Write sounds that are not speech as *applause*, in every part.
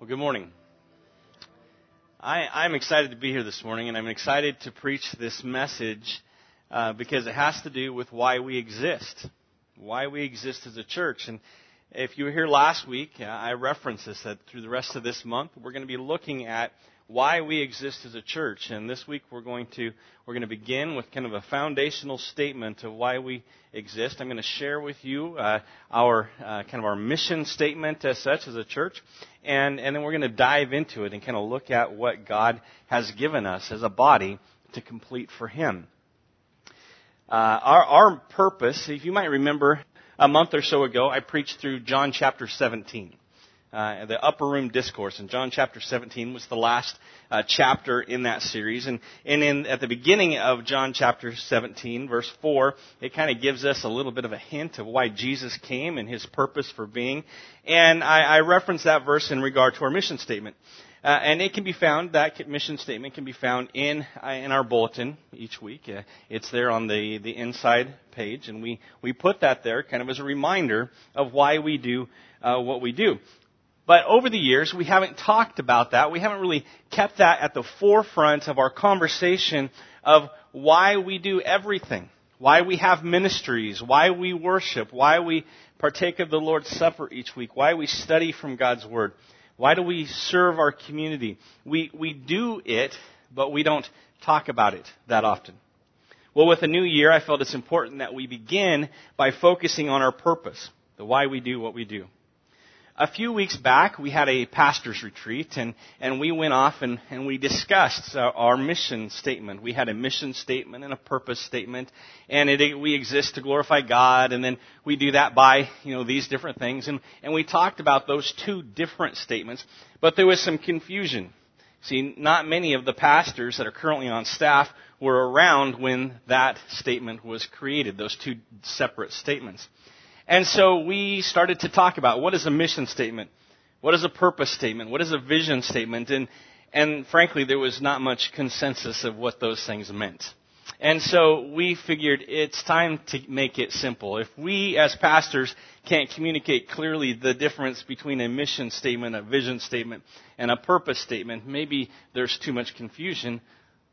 Well, good morning. I, I'm excited to be here this morning, and I'm excited to preach this message uh, because it has to do with why we exist, why we exist as a church. And if you were here last week, uh, I referenced this that through the rest of this month, we're going to be looking at why we exist as a church. And this week we're going to we're going to begin with kind of a foundational statement of why we exist. I'm going to share with you uh, our uh, kind of our mission statement as such as a church, and and then we're going to dive into it and kind of look at what God has given us as a body to complete for Him. Uh, our our purpose, if you might remember, a month or so ago, I preached through John chapter 17 uh, the upper room discourse. And John chapter 17 was the last uh, chapter in that series. And, and in, at the beginning of John chapter 17, verse 4, it kind of gives us a little bit of a hint of why Jesus came and his purpose for being. And I, I reference that verse in regard to our mission statement. Uh, and it can be found, that mission statement can be found in, uh, in our bulletin each week. Uh, it's there on the, the inside page, and we, we put that there kind of as a reminder of why we do uh, what we do. But over the years, we haven't talked about that. We haven't really kept that at the forefront of our conversation of why we do everything. Why we have ministries, why we worship, why we partake of the Lord's Supper each week, why we study from God's Word, why do we serve our community? We, we do it, but we don't talk about it that often. Well, with a new year, I felt it's important that we begin by focusing on our purpose, the why we do what we do a few weeks back, we had a pastor's retreat, and, and we went off and, and we discussed our, our mission statement. We had a mission statement and a purpose statement, and it, we exist to glorify God, and then we do that by, you know, these different things. And, and we talked about those two different statements, but there was some confusion. See, not many of the pastors that are currently on staff were around when that statement was created, those two separate statements. And so we started to talk about what is a mission statement? What is a purpose statement? What is a vision statement? And, and frankly, there was not much consensus of what those things meant. And so we figured it's time to make it simple. If we as pastors can't communicate clearly the difference between a mission statement, a vision statement, and a purpose statement, maybe there's too much confusion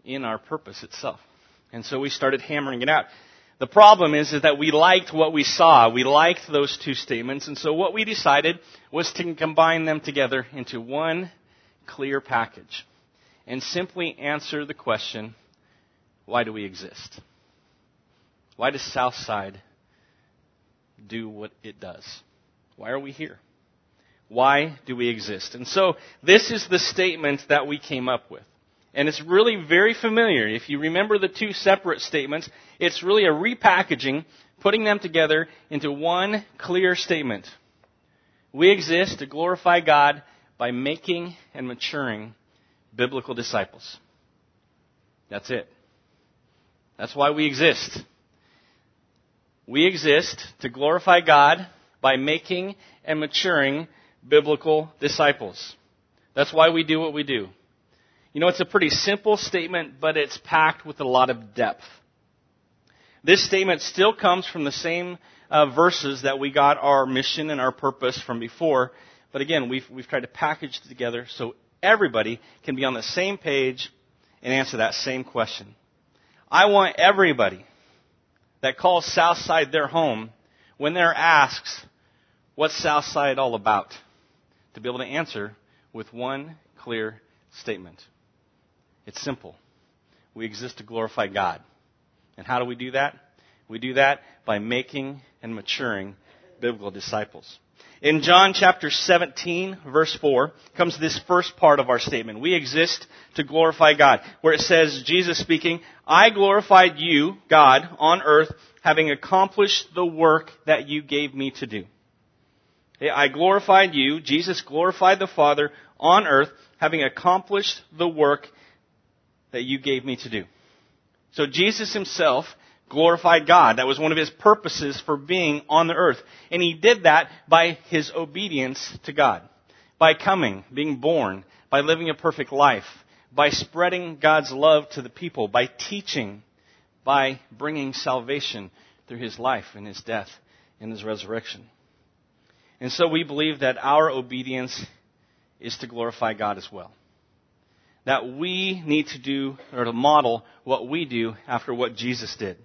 in our purpose itself. And so we started hammering it out. The problem is, is that we liked what we saw. We liked those two statements. And so what we decided was to combine them together into one clear package and simply answer the question, why do we exist? Why does Southside do what it does? Why are we here? Why do we exist? And so this is the statement that we came up with. And it's really very familiar. If you remember the two separate statements, it's really a repackaging, putting them together into one clear statement. We exist to glorify God by making and maturing biblical disciples. That's it. That's why we exist. We exist to glorify God by making and maturing biblical disciples. That's why we do what we do. You know, it's a pretty simple statement, but it's packed with a lot of depth. This statement still comes from the same uh, verses that we got our mission and our purpose from before, but again, we've, we've tried to package it together so everybody can be on the same page and answer that same question. I want everybody that calls Southside their home, when they're asked, what's Southside all about? To be able to answer with one clear statement. It's simple. We exist to glorify God. And how do we do that? We do that by making and maturing biblical disciples. In John chapter 17, verse 4, comes this first part of our statement. We exist to glorify God, where it says, Jesus speaking, I glorified you, God, on earth, having accomplished the work that you gave me to do. I glorified you, Jesus glorified the Father on earth, having accomplished the work that you gave me to do. So Jesus himself glorified God. That was one of his purposes for being on the earth. And he did that by his obedience to God. By coming, being born, by living a perfect life, by spreading God's love to the people, by teaching, by bringing salvation through his life and his death and his resurrection. And so we believe that our obedience is to glorify God as well. That we need to do, or to model what we do after what Jesus did.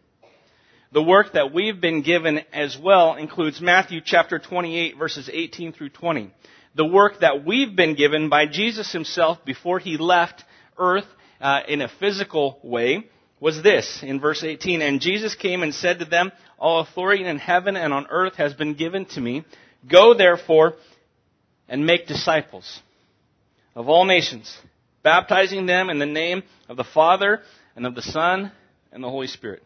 The work that we've been given as well includes Matthew chapter 28 verses 18 through 20. The work that we've been given by Jesus himself before he left earth uh, in a physical way was this in verse 18. And Jesus came and said to them, All authority in heaven and on earth has been given to me. Go therefore and make disciples of all nations, baptizing them in the name of the Father and of the Son and the Holy Spirit.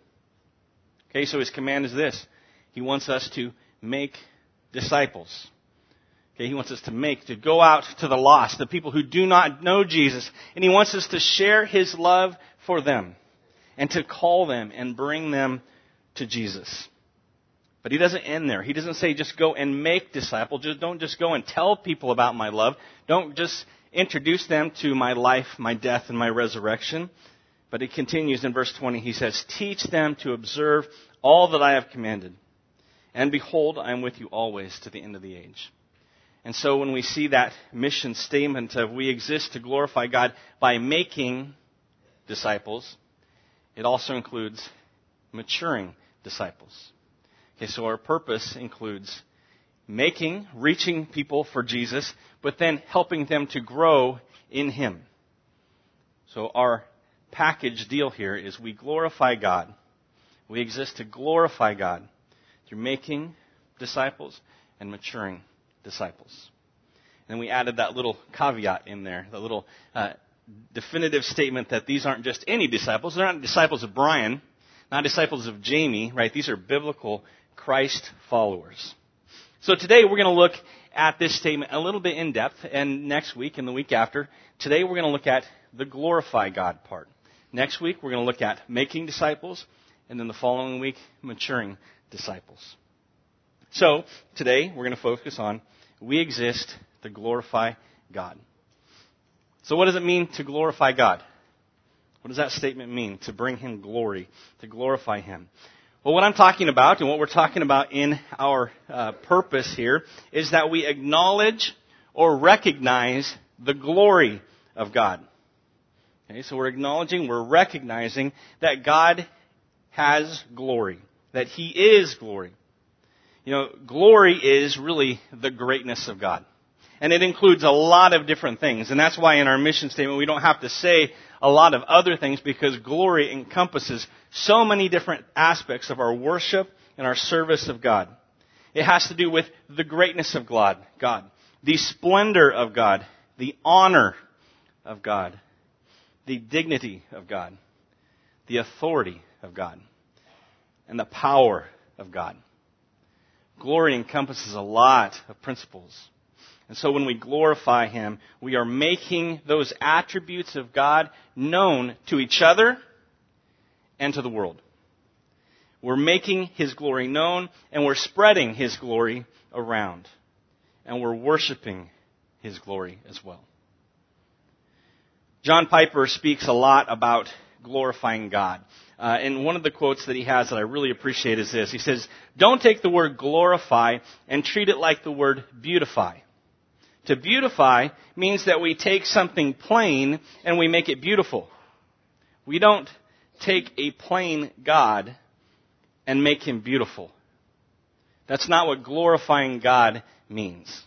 Okay, so his command is this. He wants us to make disciples. Okay, he wants us to make, to go out to the lost, the people who do not know Jesus, and he wants us to share his love for them and to call them and bring them to Jesus. But he doesn't end there. He doesn't say just go and make disciples. Just don't just go and tell people about my love. Don't just introduce them to my life, my death, and my resurrection. But he continues in verse 20. He says, Teach them to observe all that I have commanded. And behold, I am with you always to the end of the age. And so when we see that mission statement of we exist to glorify God by making disciples, it also includes maturing disciples. Okay, so our purpose includes making, reaching people for Jesus, but then helping them to grow in Him. So our package deal here is we glorify God. We exist to glorify God through making disciples and maturing disciples. And we added that little caveat in there, the little uh, definitive statement that these aren't just any disciples. They're not disciples of Brian, not disciples of Jamie, right? These are biblical Christ followers. So today we're going to look at this statement a little bit in depth, and next week and the week after, today we're going to look at the glorify God part. Next week we're going to look at making disciples, and then the following week, maturing disciples. So today we're going to focus on we exist to glorify God. So what does it mean to glorify God? What does that statement mean? To bring Him glory, to glorify Him. Well, what I'm talking about and what we're talking about in our uh, purpose here is that we acknowledge or recognize the glory of God. Okay, so we're acknowledging, we're recognizing that God has glory, that He is glory. You know, glory is really the greatness of God. And it includes a lot of different things. And that's why in our mission statement we don't have to say a lot of other things because glory encompasses so many different aspects of our worship and our service of God. It has to do with the greatness of God, God, the splendor of God, the honor of God, the dignity of God, the authority of God, and the power of God. Glory encompasses a lot of principles. And so when we glorify Him, we are making those attributes of God known to each other and to the world. We're making His glory known and we're spreading His glory around. And we're worshiping His glory as well. John Piper speaks a lot about glorifying God. Uh, and one of the quotes that he has that I really appreciate is this. He says, Don't take the word glorify and treat it like the word beautify. To beautify means that we take something plain and we make it beautiful. We don't take a plain God and make him beautiful. That's not what glorifying God means.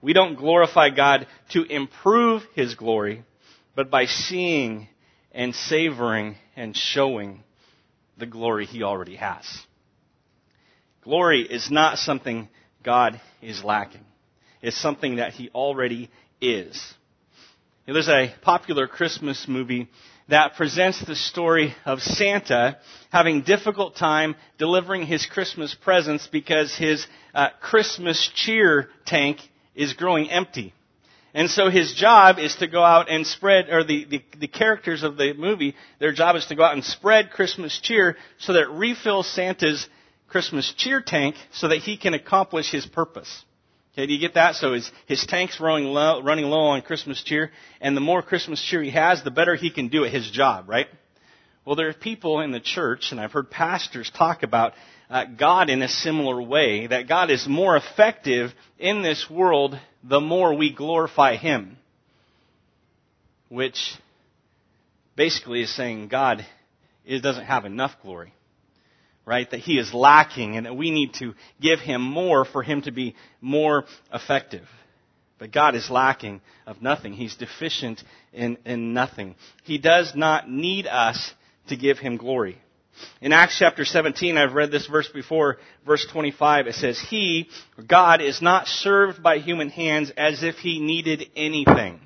We don't glorify God to improve his glory, but by seeing and savoring and showing the glory he already has. Glory is not something God is lacking is something that he already is. There's a popular Christmas movie that presents the story of Santa having difficult time delivering his Christmas presents because his uh, Christmas cheer tank is growing empty. And so his job is to go out and spread, or the, the, the, characters of the movie, their job is to go out and spread Christmas cheer so that it refills Santa's Christmas cheer tank so that he can accomplish his purpose. Okay, do you get that? So his, his tank's running low, running low on Christmas cheer, and the more Christmas cheer he has, the better he can do at his job, right? Well, there are people in the church, and I've heard pastors talk about uh, God in a similar way, that God is more effective in this world the more we glorify Him. Which basically is saying God doesn't have enough glory. Right? That He is lacking and that we need to give Him more for Him to be more effective. But God is lacking of nothing. He's deficient in, in nothing. He does not need us to give Him glory. In Acts chapter 17, I've read this verse before, verse 25, it says, He, God, is not served by human hands as if He needed anything.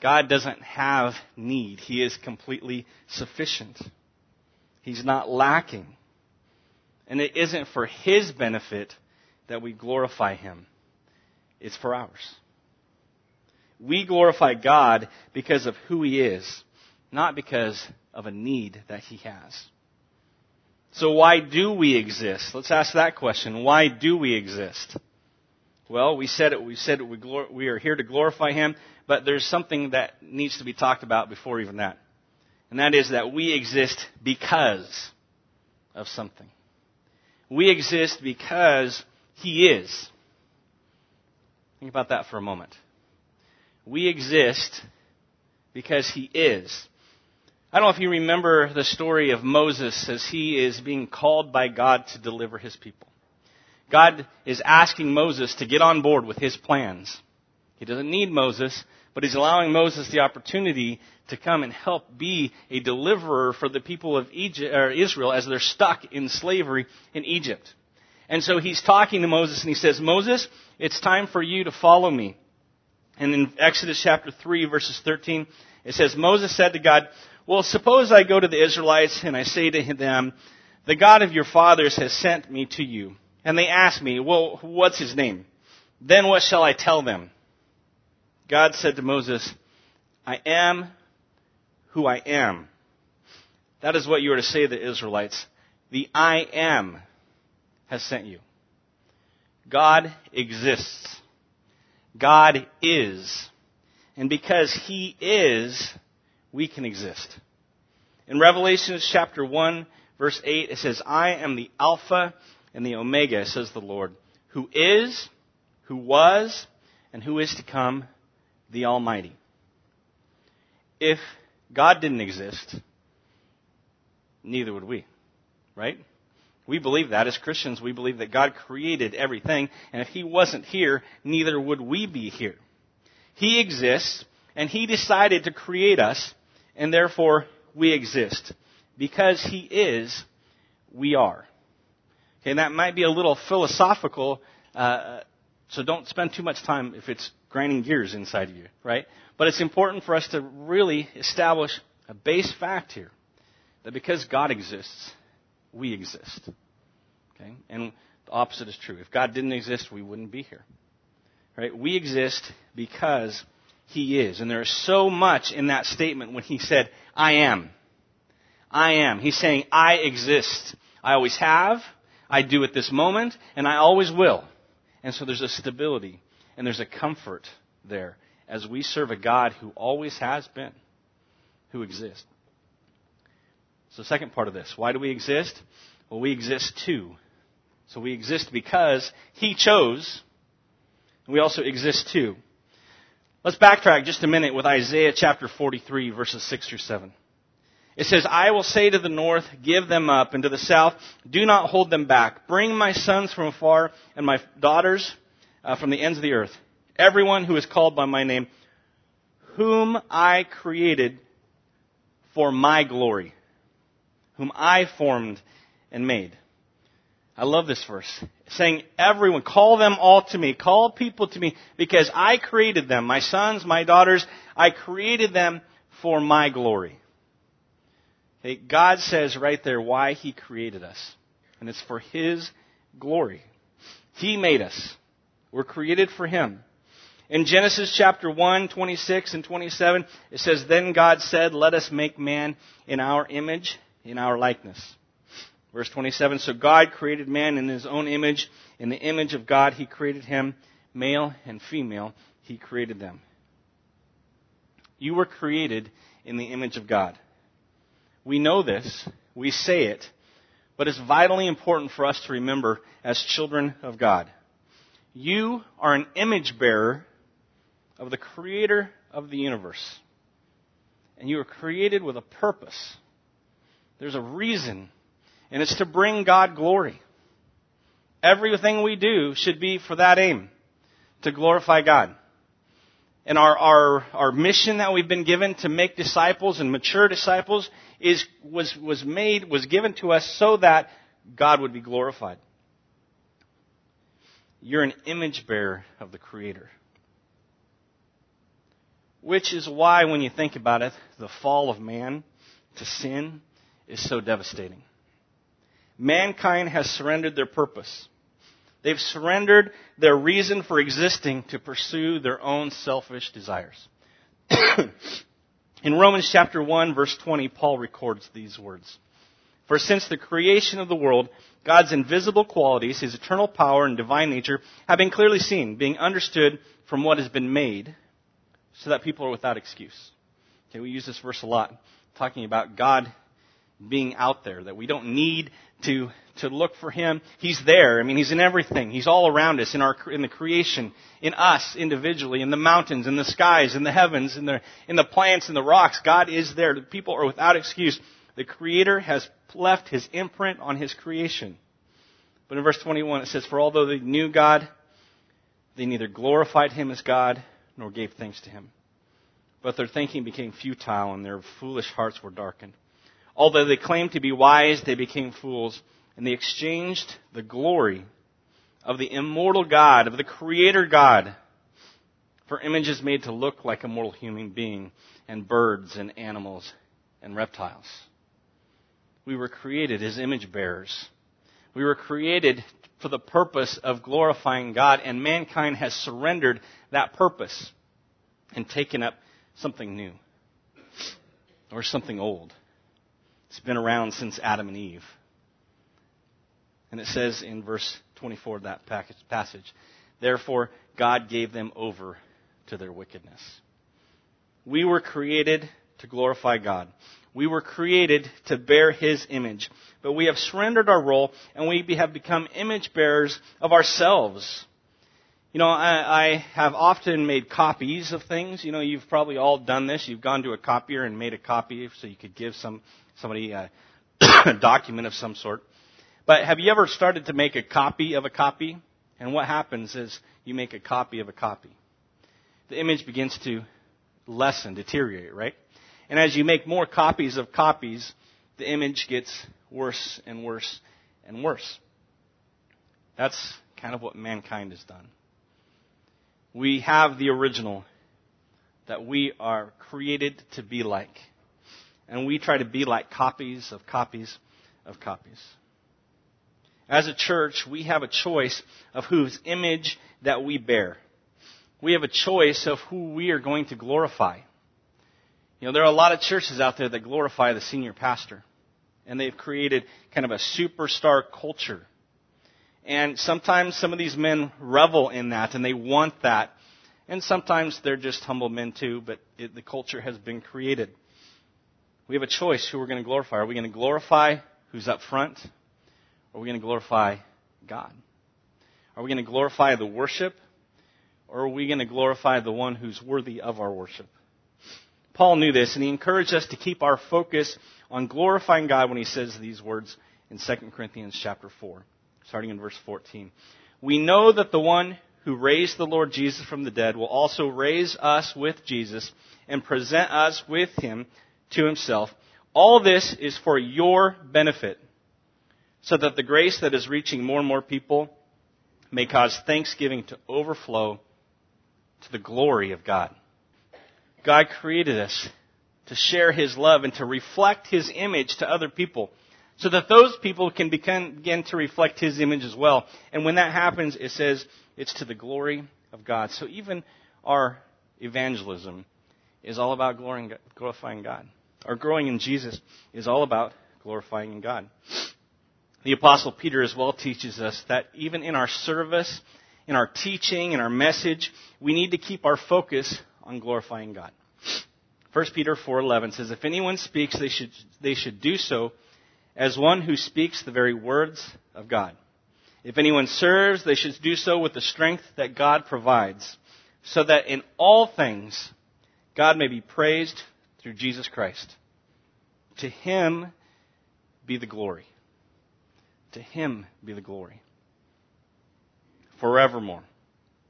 God doesn't have need. He is completely sufficient. He's not lacking. And it isn't for His benefit that we glorify Him. It's for ours. We glorify God because of who He is, not because of a need that He has. So why do we exist? Let's ask that question. Why do we exist? Well, we said it. We said it, we, glor- we are here to glorify Him, but there's something that needs to be talked about before even that. And that is that we exist because of something. We exist because He is. Think about that for a moment. We exist because He is. I don't know if you remember the story of Moses as he is being called by God to deliver his people. God is asking Moses to get on board with his plans. He doesn't need Moses, but he's allowing Moses the opportunity to come and help be a deliverer for the people of Egypt, Israel as they're stuck in slavery in Egypt. And so he's talking to Moses and he says, Moses, it's time for you to follow me. And in Exodus chapter 3 verses 13, it says, Moses said to God, well, suppose I go to the Israelites and I say to them, the God of your fathers has sent me to you. And they ask me, well, what's his name? Then what shall I tell them? God said to Moses, I am who I am. That is what you are to say to the Israelites. The I am has sent you. God exists. God is. And because He is, we can exist. In Revelation chapter 1, verse 8, it says, I am the Alpha and the Omega, says the Lord, who is, who was, and who is to come, the Almighty. If God didn't exist, neither would we. Right? We believe that as Christians. We believe that God created everything, and if He wasn't here, neither would we be here. He exists, and He decided to create us and therefore we exist. Because He is, we are. Okay, and that might be a little philosophical, uh, so don't spend too much time if it's grinding gears inside of you, right? But it's important for us to really establish a base fact here that because God exists, we exist. Okay? And the opposite is true. If God didn't exist, we wouldn't be here. Right? We exist because he is. And there is so much in that statement when he said, I am. I am. He's saying, I exist. I always have. I do at this moment, and I always will. And so there's a stability and there's a comfort there as we serve a God who always has been, who exists. So, second part of this. Why do we exist? Well, we exist too. So we exist because He chose. We also exist too. Let's backtrack just a minute with Isaiah chapter 43, verses 6 through 7. It says, I will say to the north, give them up, and to the south, do not hold them back. Bring my sons from afar and my daughters uh, from the ends of the earth. Everyone who is called by my name, whom I created for my glory, whom I formed and made. I love this verse. Saying, everyone, call them all to me. Call people to me because I created them. My sons, my daughters, I created them for my glory. Okay, God says right there why He created us. And it's for His glory. He made us. We're created for Him. In Genesis chapter 1, 26 and 27, it says, Then God said, Let us make man in our image, in our likeness. Verse 27, so God created man in his own image. In the image of God, he created him. Male and female, he created them. You were created in the image of God. We know this. We say it. but it's vitally important for us to remember as children of God. You are an image bearer of the creator of the universe. And you were created with a purpose. There's a reason, and it's to bring God glory. Everything we do should be for that aim, to glorify God. And our, our, our mission that we've been given to make disciples and mature disciples is, was, was made, was given to us so that God would be glorified. You're an image bearer of the Creator. Which is why, when you think about it, the fall of man to sin is so devastating. Mankind has surrendered their purpose. They've surrendered their reason for existing to pursue their own selfish desires. *coughs* In Romans chapter 1 verse 20, Paul records these words. For since the creation of the world, God's invisible qualities, His eternal power and divine nature have been clearly seen, being understood from what has been made, so that people are without excuse. Okay, we use this verse a lot, talking about God being out there, that we don't need to, to look for Him. He's there. I mean, He's in everything. He's all around us, in our, in the creation, in us individually, in the mountains, in the skies, in the heavens, in the, in the plants, in the rocks. God is there. The people are without excuse. The Creator has left His imprint on His creation. But in verse 21 it says, For although they knew God, they neither glorified Him as God nor gave thanks to Him. But their thinking became futile and their foolish hearts were darkened. Although they claimed to be wise, they became fools, and they exchanged the glory of the immortal God, of the Creator God, for images made to look like a mortal human being, and birds and animals and reptiles. We were created as image bearers. We were created for the purpose of glorifying God, and mankind has surrendered that purpose and taken up something new or something old. It's been around since Adam and Eve. And it says in verse 24 of that passage, Therefore, God gave them over to their wickedness. We were created to glorify God. We were created to bear His image. But we have surrendered our role and we have become image bearers of ourselves. You know, I, I have often made copies of things. You know, you've probably all done this. You've gone to a copier and made a copy so you could give some somebody uh, a *coughs* document of some sort. But have you ever started to make a copy of a copy? And what happens is you make a copy of a copy. The image begins to lessen, deteriorate, right? And as you make more copies of copies, the image gets worse and worse and worse. That's kind of what mankind has done. We have the original that we are created to be like and we try to be like copies of copies of copies. As a church, we have a choice of whose image that we bear. We have a choice of who we are going to glorify. You know, there are a lot of churches out there that glorify the senior pastor. And they've created kind of a superstar culture. And sometimes some of these men revel in that and they want that. And sometimes they're just humble men too, but it, the culture has been created. We have a choice who we're going to glorify. Are we going to glorify who's up front? Or are we going to glorify God? Are we going to glorify the worship? Or are we going to glorify the one who's worthy of our worship? Paul knew this, and he encouraged us to keep our focus on glorifying God when he says these words in 2 Corinthians chapter 4, starting in verse 14. We know that the one who raised the Lord Jesus from the dead will also raise us with Jesus and present us with him to himself. All this is for your benefit, so that the grace that is reaching more and more people may cause thanksgiving to overflow to the glory of God. God created us to share His love and to reflect His image to other people so that those people can begin to reflect His image as well. And when that happens, it says it's to the glory of God. So even our evangelism is all about glorifying God. Our growing in Jesus is all about glorifying God. The apostle Peter as well teaches us that even in our service, in our teaching, in our message, we need to keep our focus on glorifying God. 1 Peter 4:11 says if anyone speaks they should they should do so as one who speaks the very words of God. If anyone serves, they should do so with the strength that God provides, so that in all things God may be praised through Jesus Christ. To him be the glory. To him be the glory. Forevermore.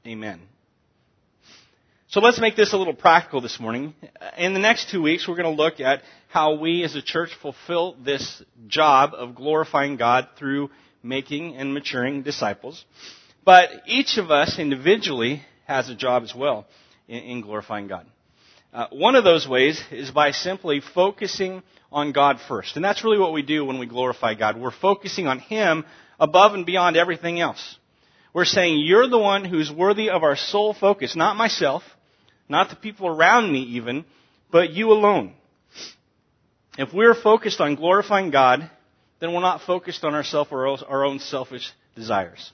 Amen. So let's make this a little practical this morning. In the next two weeks, we're going to look at how we as a church fulfill this job of glorifying God through making and maturing disciples. But each of us individually has a job as well in, in glorifying God. Uh, one of those ways is by simply focusing on God first. And that's really what we do when we glorify God. We're focusing on Him above and beyond everything else. We're saying, You're the one who's worthy of our sole focus, not myself, not the people around me even, but you alone. If we're focused on glorifying God, then we're not focused on ourselves or our own selfish desires.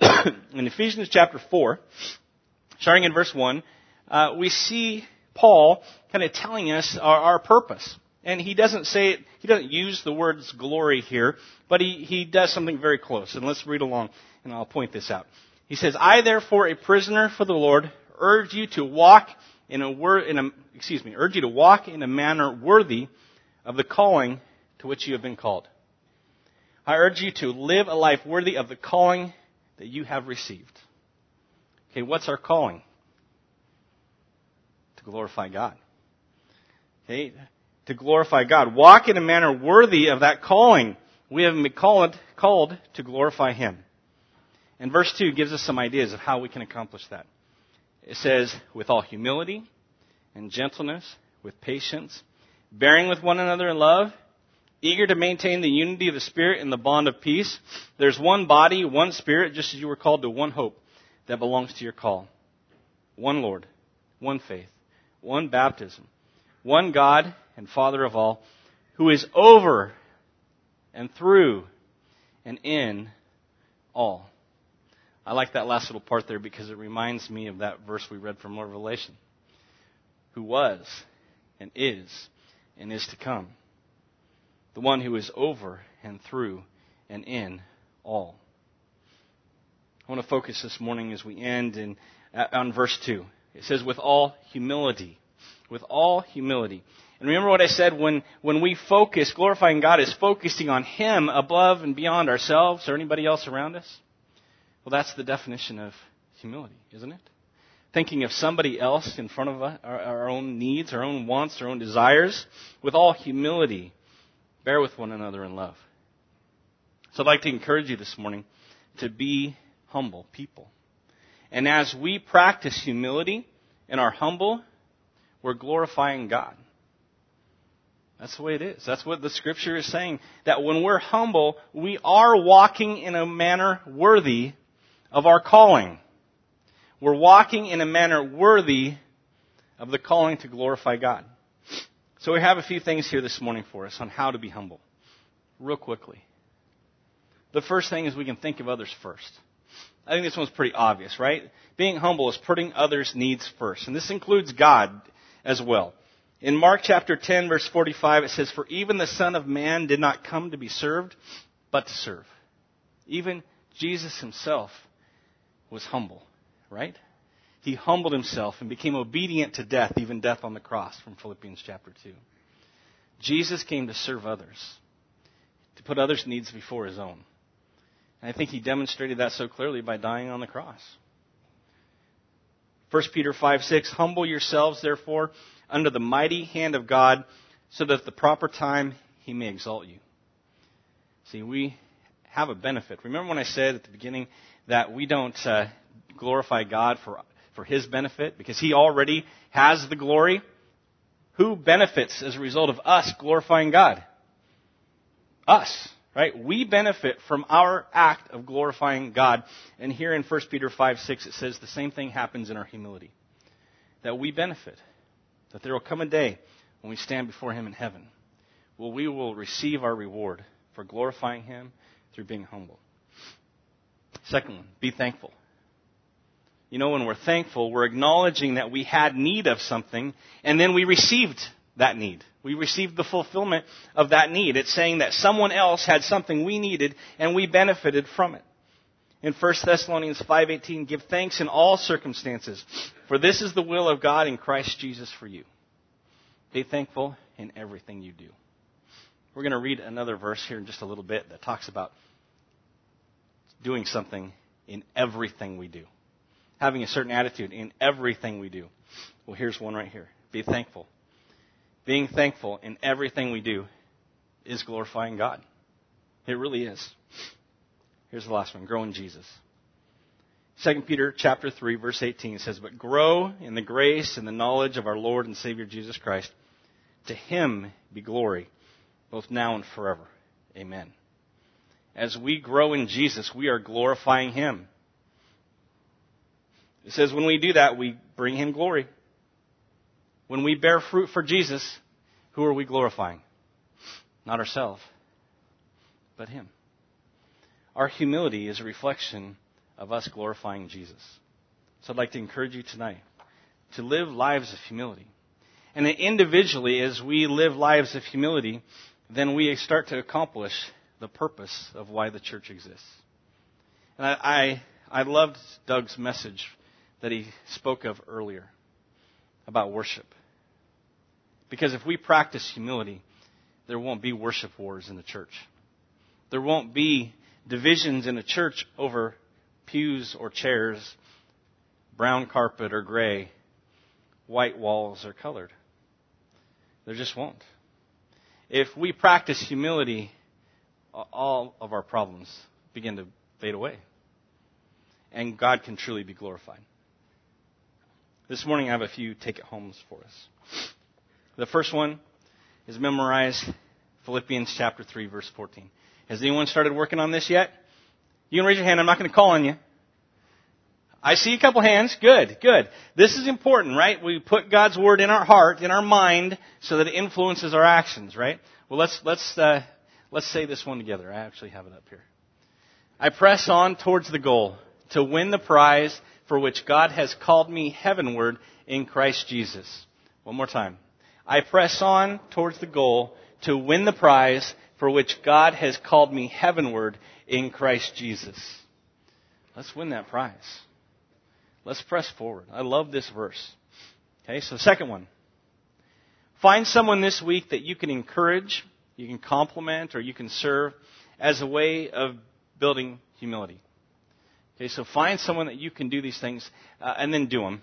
*clears throat* in Ephesians chapter 4, starting in verse 1, uh, we see Paul kind of telling us our, our, purpose. And he doesn't say it, he doesn't use the words glory here, but he, he does something very close. And let's read along, and I'll point this out. He says, I therefore, a prisoner for the Lord, urge you to walk in a word, in a, excuse me, urge you to walk in a manner worthy of the calling to which you have been called. I urge you to live a life worthy of the calling that you have received. Okay, what's our calling? To glorify God. Okay, to glorify God. Walk in a manner worthy of that calling. We have been called, called to glorify Him. And verse 2 gives us some ideas of how we can accomplish that. It says, with all humility and gentleness, with patience, bearing with one another in love, eager to maintain the unity of the Spirit in the bond of peace. There's one body, one Spirit, just as you were called to one hope that belongs to your call. One Lord, one faith, one baptism, one God and Father of all, who is over and through and in all. I like that last little part there because it reminds me of that verse we read from Revelation. Who was and is and is to come. The one who is over and through and in all. I want to focus this morning as we end in, on verse 2. It says, with all humility. With all humility. And remember what I said when, when we focus, glorifying God is focusing on Him above and beyond ourselves or anybody else around us. Well, that's the definition of humility, isn't it? Thinking of somebody else in front of our, our own needs, our own wants, our own desires, with all humility, bear with one another in love. So I'd like to encourage you this morning to be humble people. And as we practice humility and are humble, we're glorifying God. That's the way it is. That's what the scripture is saying. That when we're humble, we are walking in a manner worthy of our calling. We're walking in a manner worthy of the calling to glorify God. So we have a few things here this morning for us on how to be humble. Real quickly. The first thing is we can think of others first. I think this one's pretty obvious, right? Being humble is putting others' needs first. And this includes God as well. In Mark chapter 10 verse 45 it says, For even the Son of Man did not come to be served, but to serve. Even Jesus himself was humble, right? He humbled himself and became obedient to death, even death on the cross from Philippians chapter 2. Jesus came to serve others, to put others' needs before his own. And I think he demonstrated that so clearly by dying on the cross. 1 Peter 5 6, humble yourselves, therefore, under the mighty hand of God, so that at the proper time he may exalt you. See, we have a benefit. Remember when I said at the beginning that we don't uh, glorify God for, for His benefit because He already has the glory. Who benefits as a result of us glorifying God? Us, right? We benefit from our act of glorifying God. And here in 1 Peter 5 6, it says the same thing happens in our humility. That we benefit. That there will come a day when we stand before Him in heaven. Well, we will receive our reward for glorifying Him through being humble. Second one, be thankful. You know, when we're thankful, we're acknowledging that we had need of something, and then we received that need. We received the fulfillment of that need. It's saying that someone else had something we needed and we benefited from it. In 1 Thessalonians 5:18, give thanks in all circumstances, for this is the will of God in Christ Jesus for you. Be thankful in everything you do. We're going to read another verse here in just a little bit that talks about doing something in everything we do. Having a certain attitude in everything we do. Well, here's one right here. Be thankful. Being thankful in everything we do is glorifying God. It really is. Here's the last one. Grow in Jesus. 2 Peter chapter 3 verse 18 says, But grow in the grace and the knowledge of our Lord and Savior Jesus Christ. To him be glory, both now and forever. Amen. As we grow in Jesus, we are glorifying him. It says when we do that, we bring him glory. When we bear fruit for Jesus, who are we glorifying? Not ourselves, but him. Our humility is a reflection of us glorifying Jesus. So I'd like to encourage you tonight to live lives of humility. And individually, as we live lives of humility, then we start to accomplish the purpose of why the church exists. And I, I, I loved Doug's message that he spoke of earlier about worship. Because if we practice humility, there won't be worship wars in the church. There won't be divisions in a church over pews or chairs, brown carpet or gray, white walls or colored. There just won't. If we practice humility, all of our problems begin to fade away. And God can truly be glorified. This morning I have a few take it homes for us. The first one is memorize Philippians chapter 3 verse 14. Has anyone started working on this yet? You can raise your hand. I'm not going to call on you. I see a couple hands. Good, good. This is important, right? We put God's word in our heart, in our mind, so that it influences our actions, right? Well, let's let's uh, let's say this one together. I actually have it up here. I press on towards the goal to win the prize for which God has called me heavenward in Christ Jesus. One more time. I press on towards the goal to win the prize for which God has called me heavenward in Christ Jesus. Let's win that prize. Let's press forward. I love this verse. Okay, so second one. Find someone this week that you can encourage, you can compliment, or you can serve as a way of building humility. Okay, so find someone that you can do these things uh, and then do them.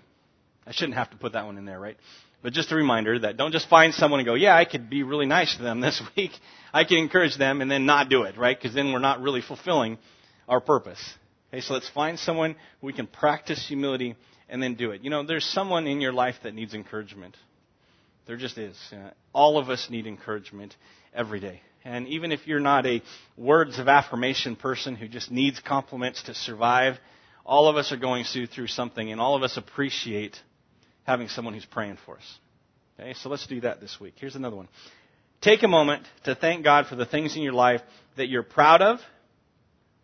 I shouldn't have to put that one in there, right? But just a reminder that don't just find someone and go, yeah, I could be really nice to them *laughs* this week. I can encourage them and then not do it, right? Because then we're not really fulfilling our purpose. Okay, so let's find someone we can practice humility and then do it. You know, there's someone in your life that needs encouragement. There just is. Uh, all of us need encouragement every day. And even if you're not a words of affirmation person who just needs compliments to survive, all of us are going through something and all of us appreciate having someone who's praying for us. Okay, so let's do that this week. Here's another one. Take a moment to thank God for the things in your life that you're proud of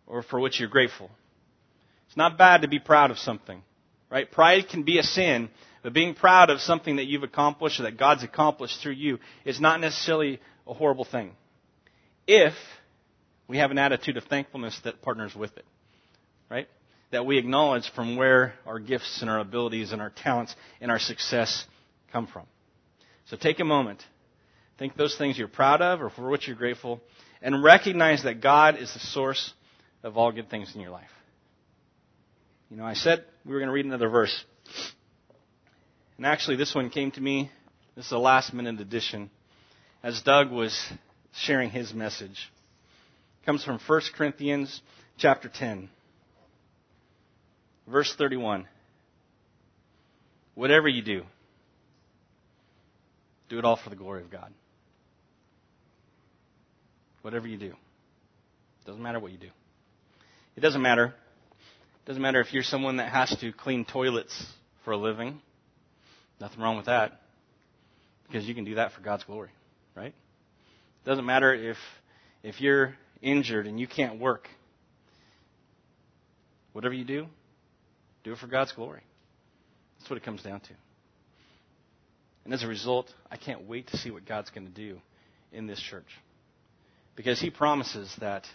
or for which you're grateful. It's not bad to be proud of something, right? Pride can be a sin, but being proud of something that you've accomplished or that God's accomplished through you is not necessarily a horrible thing. If we have an attitude of thankfulness that partners with it, right? that we acknowledge from where our gifts and our abilities and our talents and our success come from. So take a moment. Think those things you're proud of or for which you're grateful and recognize that God is the source of all good things in your life. You know, I said we were going to read another verse. And actually, this one came to me. This is a last minute addition as Doug was sharing his message. It comes from 1 Corinthians chapter 10. Verse 31. Whatever you do, do it all for the glory of God. Whatever you do. Doesn't matter what you do. It doesn't matter. It doesn't matter if you're someone that has to clean toilets for a living. Nothing wrong with that. Because you can do that for God's glory, doesn't matter if if you're injured and you can't work. Whatever you do, do it for God's glory. That's what it comes down to. And as a result, I can't wait to see what God's going to do in this church. Because He promises that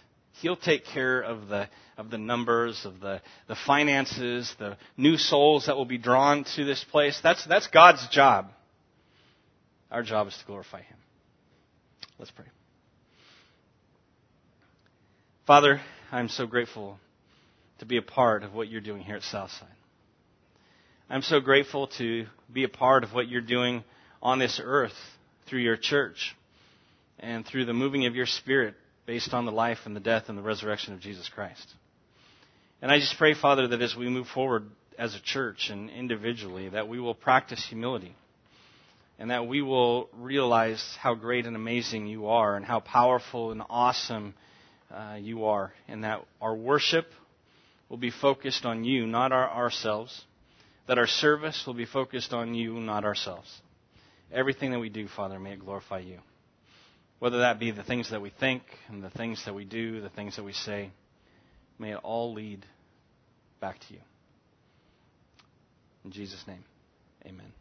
He'll take care of the, of the numbers, of the, the finances, the new souls that will be drawn to this place. That's, that's God's job. Our job is to glorify Him. Let's pray. Father, I'm so grateful to be a part of what you're doing here at Southside. I'm so grateful to be a part of what you're doing on this earth through your church and through the moving of your spirit based on the life and the death and the resurrection of Jesus Christ. And I just pray, Father, that as we move forward as a church and individually, that we will practice humility and that we will realize how great and amazing you are and how powerful and awesome uh, you are, and that our worship will be focused on you, not our, ourselves, that our service will be focused on you, not ourselves. Everything that we do, Father, may it glorify you. Whether that be the things that we think and the things that we do, the things that we say, may it all lead back to you. In Jesus' name, amen.